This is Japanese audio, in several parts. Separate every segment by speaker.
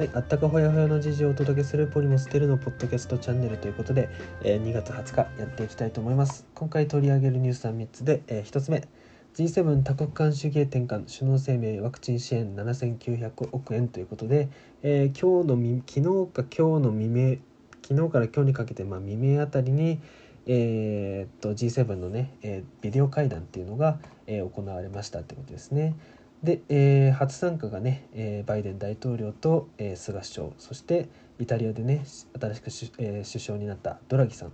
Speaker 1: はい、あったかほやほやの時事をお届けするポリモステルのポッドキャストチャンネルということで、えー、2月20日やっていきたいと思います。今回取り上げるニュースは3つで、えー、1つ目、G7 多国間主義へ転換首脳声明ワクチン支援7900億円ということで、えー、今日のみ昨日か今日の未明昨日から今日にかけて、まあ、未明あたりに、えー、っと G7 のね、えー、ビデオ会談っていうのが、えー、行われましたってことですね。で、えー、初参加がね、えー、バイデン大統領と、えー、菅首相そしてイタリアでね新しくし、えー、首相になったドラギさん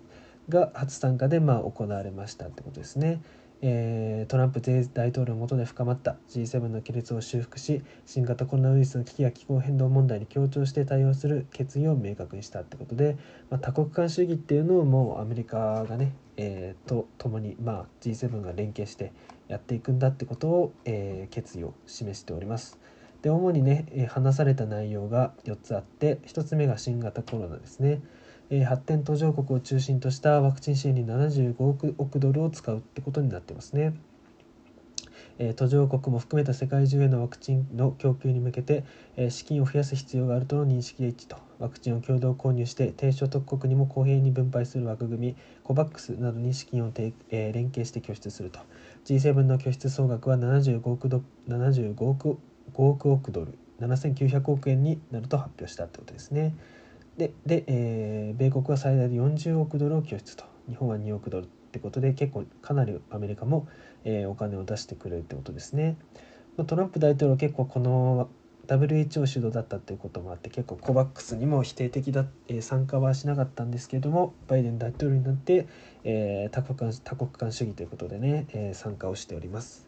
Speaker 1: が初参加で、まあ、行われましたってことですね。えー、トランプ前大統領の下で深まった G7 の亀裂を修復し新型コロナウイルスの危機や気候変動問題に協調して対応する決意を明確にしたってことで、まあ、多国間主義っていうのをもうアメリカがね、えー、と共に、まあ、G7 が連携してやっていくんだってことを、えー、決意を示しております。で主にね、話された内容が4つあって1つ目が新型コロナですね。え、発展途上国を中心としたワクチン支援に75億億ドルを使うってことになってますね。え、途上国も含めた世界中へのワクチンの供給に向けて、え、資金を増やす必要があるとの認識で一致とワクチンを共同購入して低所得国にも公平に分配する枠組み COVAX などに資金を、連携して拠出すると G7 の拠出総額は75億ド75億5億ドル7900億円になると発表したってことですね。でで、えー、米国は最大で40億ドルを拠出と日本は2億ドルってことで結構かなりアメリカも、えー、お金を出してくれるってことですね。まあ、トランプ大統領結構この WHO 主導だったっていうこともあって結構 COVAX にも否定的だ、えー、参加はしなかったんですけれどもバイデン大統領になって、えー、多国間多国間主義ということでね、えー、参加をしております。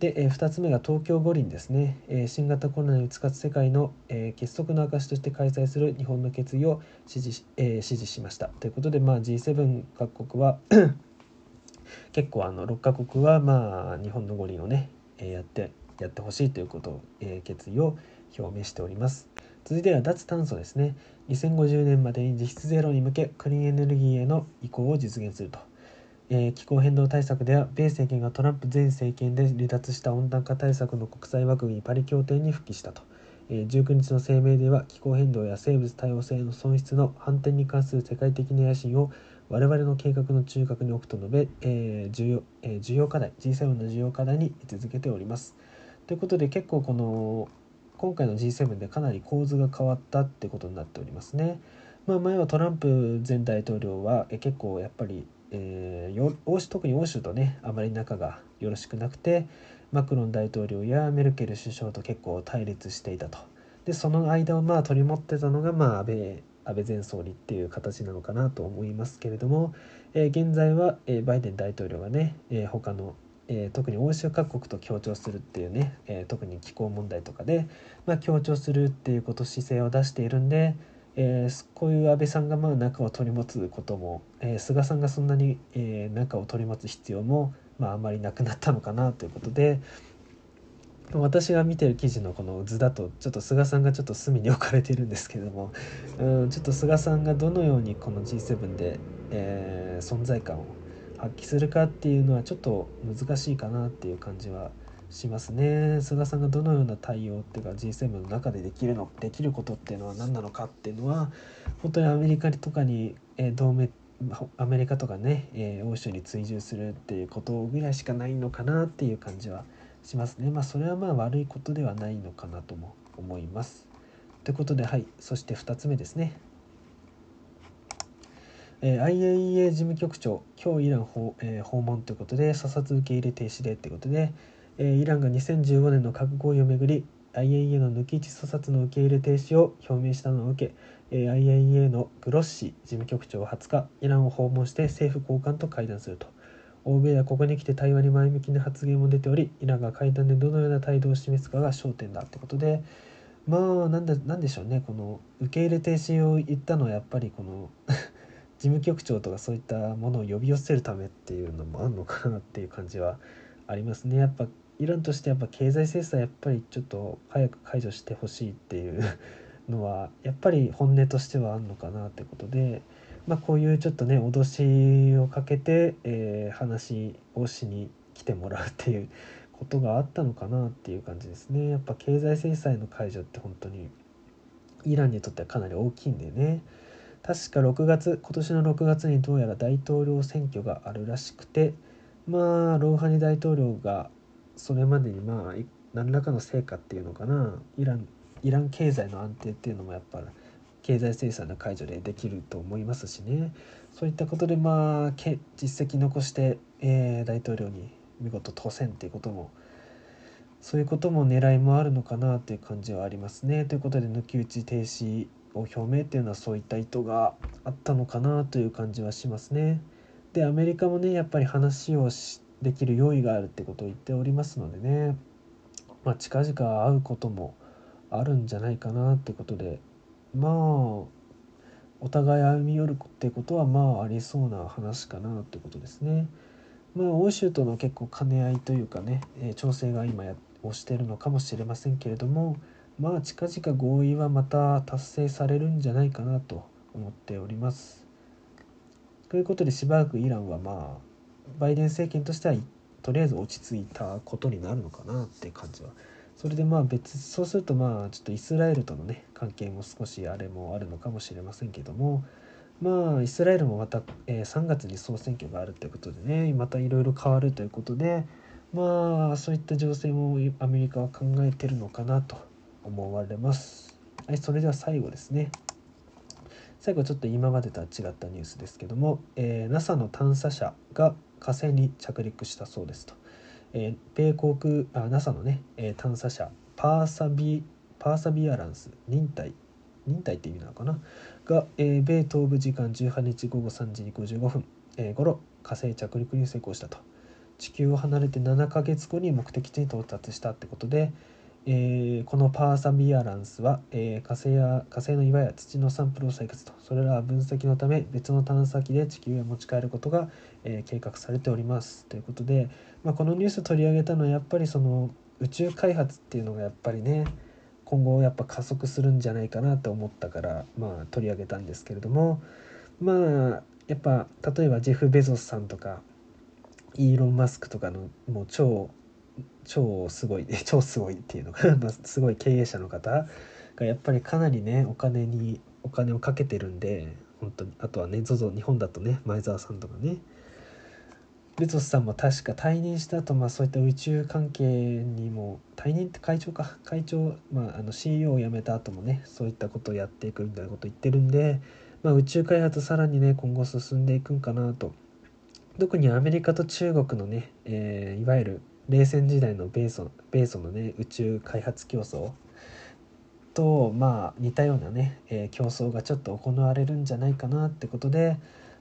Speaker 1: で、えー、2つ目が東京五輪ですね、えー、新型コロナに打ち勝つ世界の、えー、結束の証として開催する日本の決意を支持し,、えー、支持しました。ということで、まあ、G7 各国は 結構あの6カ国はまあ日本の五輪をね、えー、やってやってほしいということを、えー、決意を表明しております。続いては脱炭素ですね。2050年までに実質ゼロに向けクリーンエネルギーへの移行を実現すると、えー、気候変動対策では米政権がトランプ前政権で離脱した温暖化対策の国際枠組みパリ協定に復帰したと19日の声明では気候変動や生物多様性の損失の反転に関する世界的な野心を我々の計画の中核に置くと述べ、えー、重要えー、重要課題 G7 の重要課題に位置づけております。ということで結構この今回の G7 でかなり構図が変わったってことになっておりますね。まあ、前はトランプ前大統領は結構やっぱり、えー、欧州特に欧州とねあまり仲がよろしくなくてマクロン大統領やメルケル首相と結構対立していたと。でその間をまあ取り持ってたのが、まあ、安倍安倍前総理っていう形なのかなと思いますけれども、えー、現在は、えー、バイデン大統領がね、えー、他のえー、特に欧州各国と協調するっていうね、えー、特に気候問題とかで、まあ、協調するっていうこと姿勢を出しているんで、えー、こういう安倍さんがまあ仲を取り持つことも、え菅さんがそんなに、え仲を取り持つ必要も、まあ、あんまりなくなったのかなということで。私が見てる記事のこの図だとちょっと菅さんがちょっと隅に置かれてるんですけども、うん、ちょっと菅さんがどのようにこの G7 で、えー、存在感を発揮するかっていうのはちょっと難しいかなっていう感じはしますね。菅さんがどのような対応っていうか G7 の中でできるのできることっていうのは何なのかっていうのは本当にアメリカとかに、えー、同盟アメリカとかね、えー、欧州に追従するっていうことぐらいしかないのかなっていう感じはしますね。まあそれはまあ悪いことではないのかなとも思います。ということではい。そして2つ目ですね。えー、IAEA 事務局長今日イラン訪,、えー、訪問ということで査察受け入れ停止でということで、イランが2015年の核合意をめぐり IAEA の抜き打ち査察の受け入れ停止を表明したのを受け、IAEA のグロッシ事務局長は20日イランを訪問して政府高官と会談すると。欧米はここに来て対話に前向きな発言も出ておりイランが会談でどのような態度を示すかが焦点だということで。まあなんでなんでしょうね。この受け入れ停止を言ったのはやっぱりこの 事務局長とかそういったものを呼び寄せるためっていうのもあるのかなっていう感じはありますね。やっぱイランとしてやっぱ経済制裁やっぱりちょっと早く解除してほしいっていう のはやっぱり本音としてはあるのかなってことで、まあ、こういうちょっとね脅しをかけて、えー、話をしに来てもらうっていう ことがあったのかなっていう感じですね。やっぱ経済制裁の解除って本当にイランにとってはかなり大きいんだよね。確か6月今年の6月にどうやら大統領選挙があるらしくてまあローハニ大統領がそれまでにまあ何らかの成果っていうのかなイランイラン経済の安定っていうのもやっぱ経済制裁の解除でできると思いますしねそういったことでまあ実績残して、えー、大統領に見事当選っていうこともそういうことも狙いもあるのかなという感じはありますね。ということで抜き打ち停止を表明っていうのはそういった意図があったのかなという感じはしますね。でアメリカもねやっぱり話をできる用意があるってことを言っておりますのでね、まあ、近々会うこともあるんじゃないかなってことでまあお互い歩み寄るってことはまあありそうな話かなってことですね。まあ、欧州との結構兼ね合いというかね、え、調整が今やをしてるのかもしれませんけれどもまあ近々合意はまた達成されるんじゃないかなと思っております。ということでしばらくイランはまあバイデン政権としてはとりあえず落ち着いたことになるのかなって感じはそれでまあ別そうするとまあちょっとイスラエルとのね関係も少しあれもあるのかもしれませんけどもまあイスラエルもまた、えー、3月に総選挙があるということでねまたいろいろ変わるということでまあそういった情勢もアメリカは考えてるのかなと思われます。はい、それでは最後ですね。最後ちょっと今までとは違ったニュースですけども、えー、NASA の探査車が火星に着陸したそうですと。えー、米航空あ NASA のね、えー、探査車パーサビパーサビアランス忍耐忍耐って意味なのかな？が、えー、米東部時間18日午後3時55分、えー、頃火星着陸に成功したと地球を離れて7ヶ月後に目的地に到達したってことで、えー、このパーサビアランスは、えー、火星や火星の岩や土のサンプルを採掘とそれらは分析のため別の探査機で地球へ持ち帰ることが、えー、計画されておりますということで、まあ、このニュース取り上げたのはやっぱりその宇宙開発っていうのがやっぱりね今後やっぱ加速するんじゃないかなと思ったから、まあ、取り上げたんですけれどもまあやっぱ例えばジェフ・ベゾスさんとかイーロン・マスクとかのもう超超すごい 超すごいっていうのかな。すごい経営者の方がやっぱりかなりねお金にお金をかけてるんで本当に。あとはね ZOZO 日本だとね前澤さんとかね。ベゾスさんも確か退任した後、まあそういった宇宙関係にも退任って会長か。会長、まあ、あの CEO を辞めた後もねそういったことをやっていくみたいなこと言ってるんで、まあ、宇宙開発さらにね今後進んでいくんかなと。特にアメリカと中国のね、えー、いわゆる冷戦時代の米ソ米ソのね宇宙開発競争とまあ似たようなね、えー、競争がちょっと行われるんじゃないかなってことで、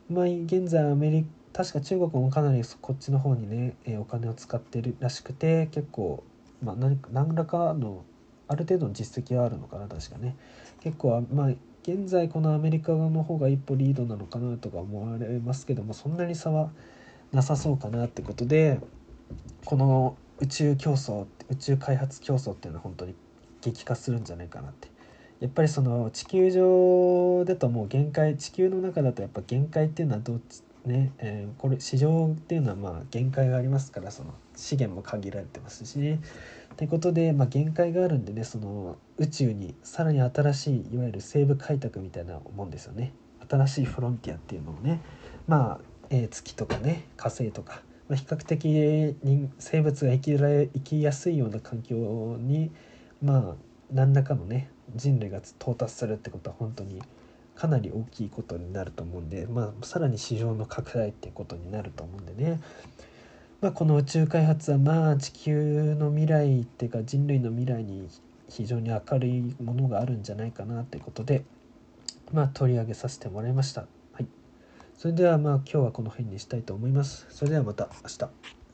Speaker 1: まあ、現在アメリカ確か中国もかなりこっちの方にね、えー、お金を使ってるらしくて結構、まあ、何何らかのある程度の実績はあるのかな確かね。結構まあ現在このアメリカの方が一歩リードなのかなとか思われますけどもそんなに差はなさそうかなってことでこの宇宙競争宇宙開発競争っていうのは本当に激化するんじゃないかなってやっぱりその地球上だともう限界地球の中だとやっぱ限界っていうのはどっちね、えー、これ市場っていうのはまあ限界がありますからその資源も限られてますしね。ということで、まあ、限界があるんでねその宇宙にさらに新しいいわゆる西部開拓みたいなもんですよね。新しいフロンティアっていうのをねまあ、えー、月とかね火星とかまあ、比較的に生物が生きられ生きやすいような環境にまあ何らかのね人類が到達するってことは本当にかなり大きいことになると思うんで、まあ、さらに市場の拡大っていうことになると思うんでね、まあ、この宇宙開発はまあ地球の未来っていうか人類の未来に非常に明るいものがあるんじゃないかなっていうことで、まあ、取り上げさせてもらいました。それではまあ今日はこの辺にしたいと思います。それではまた明日。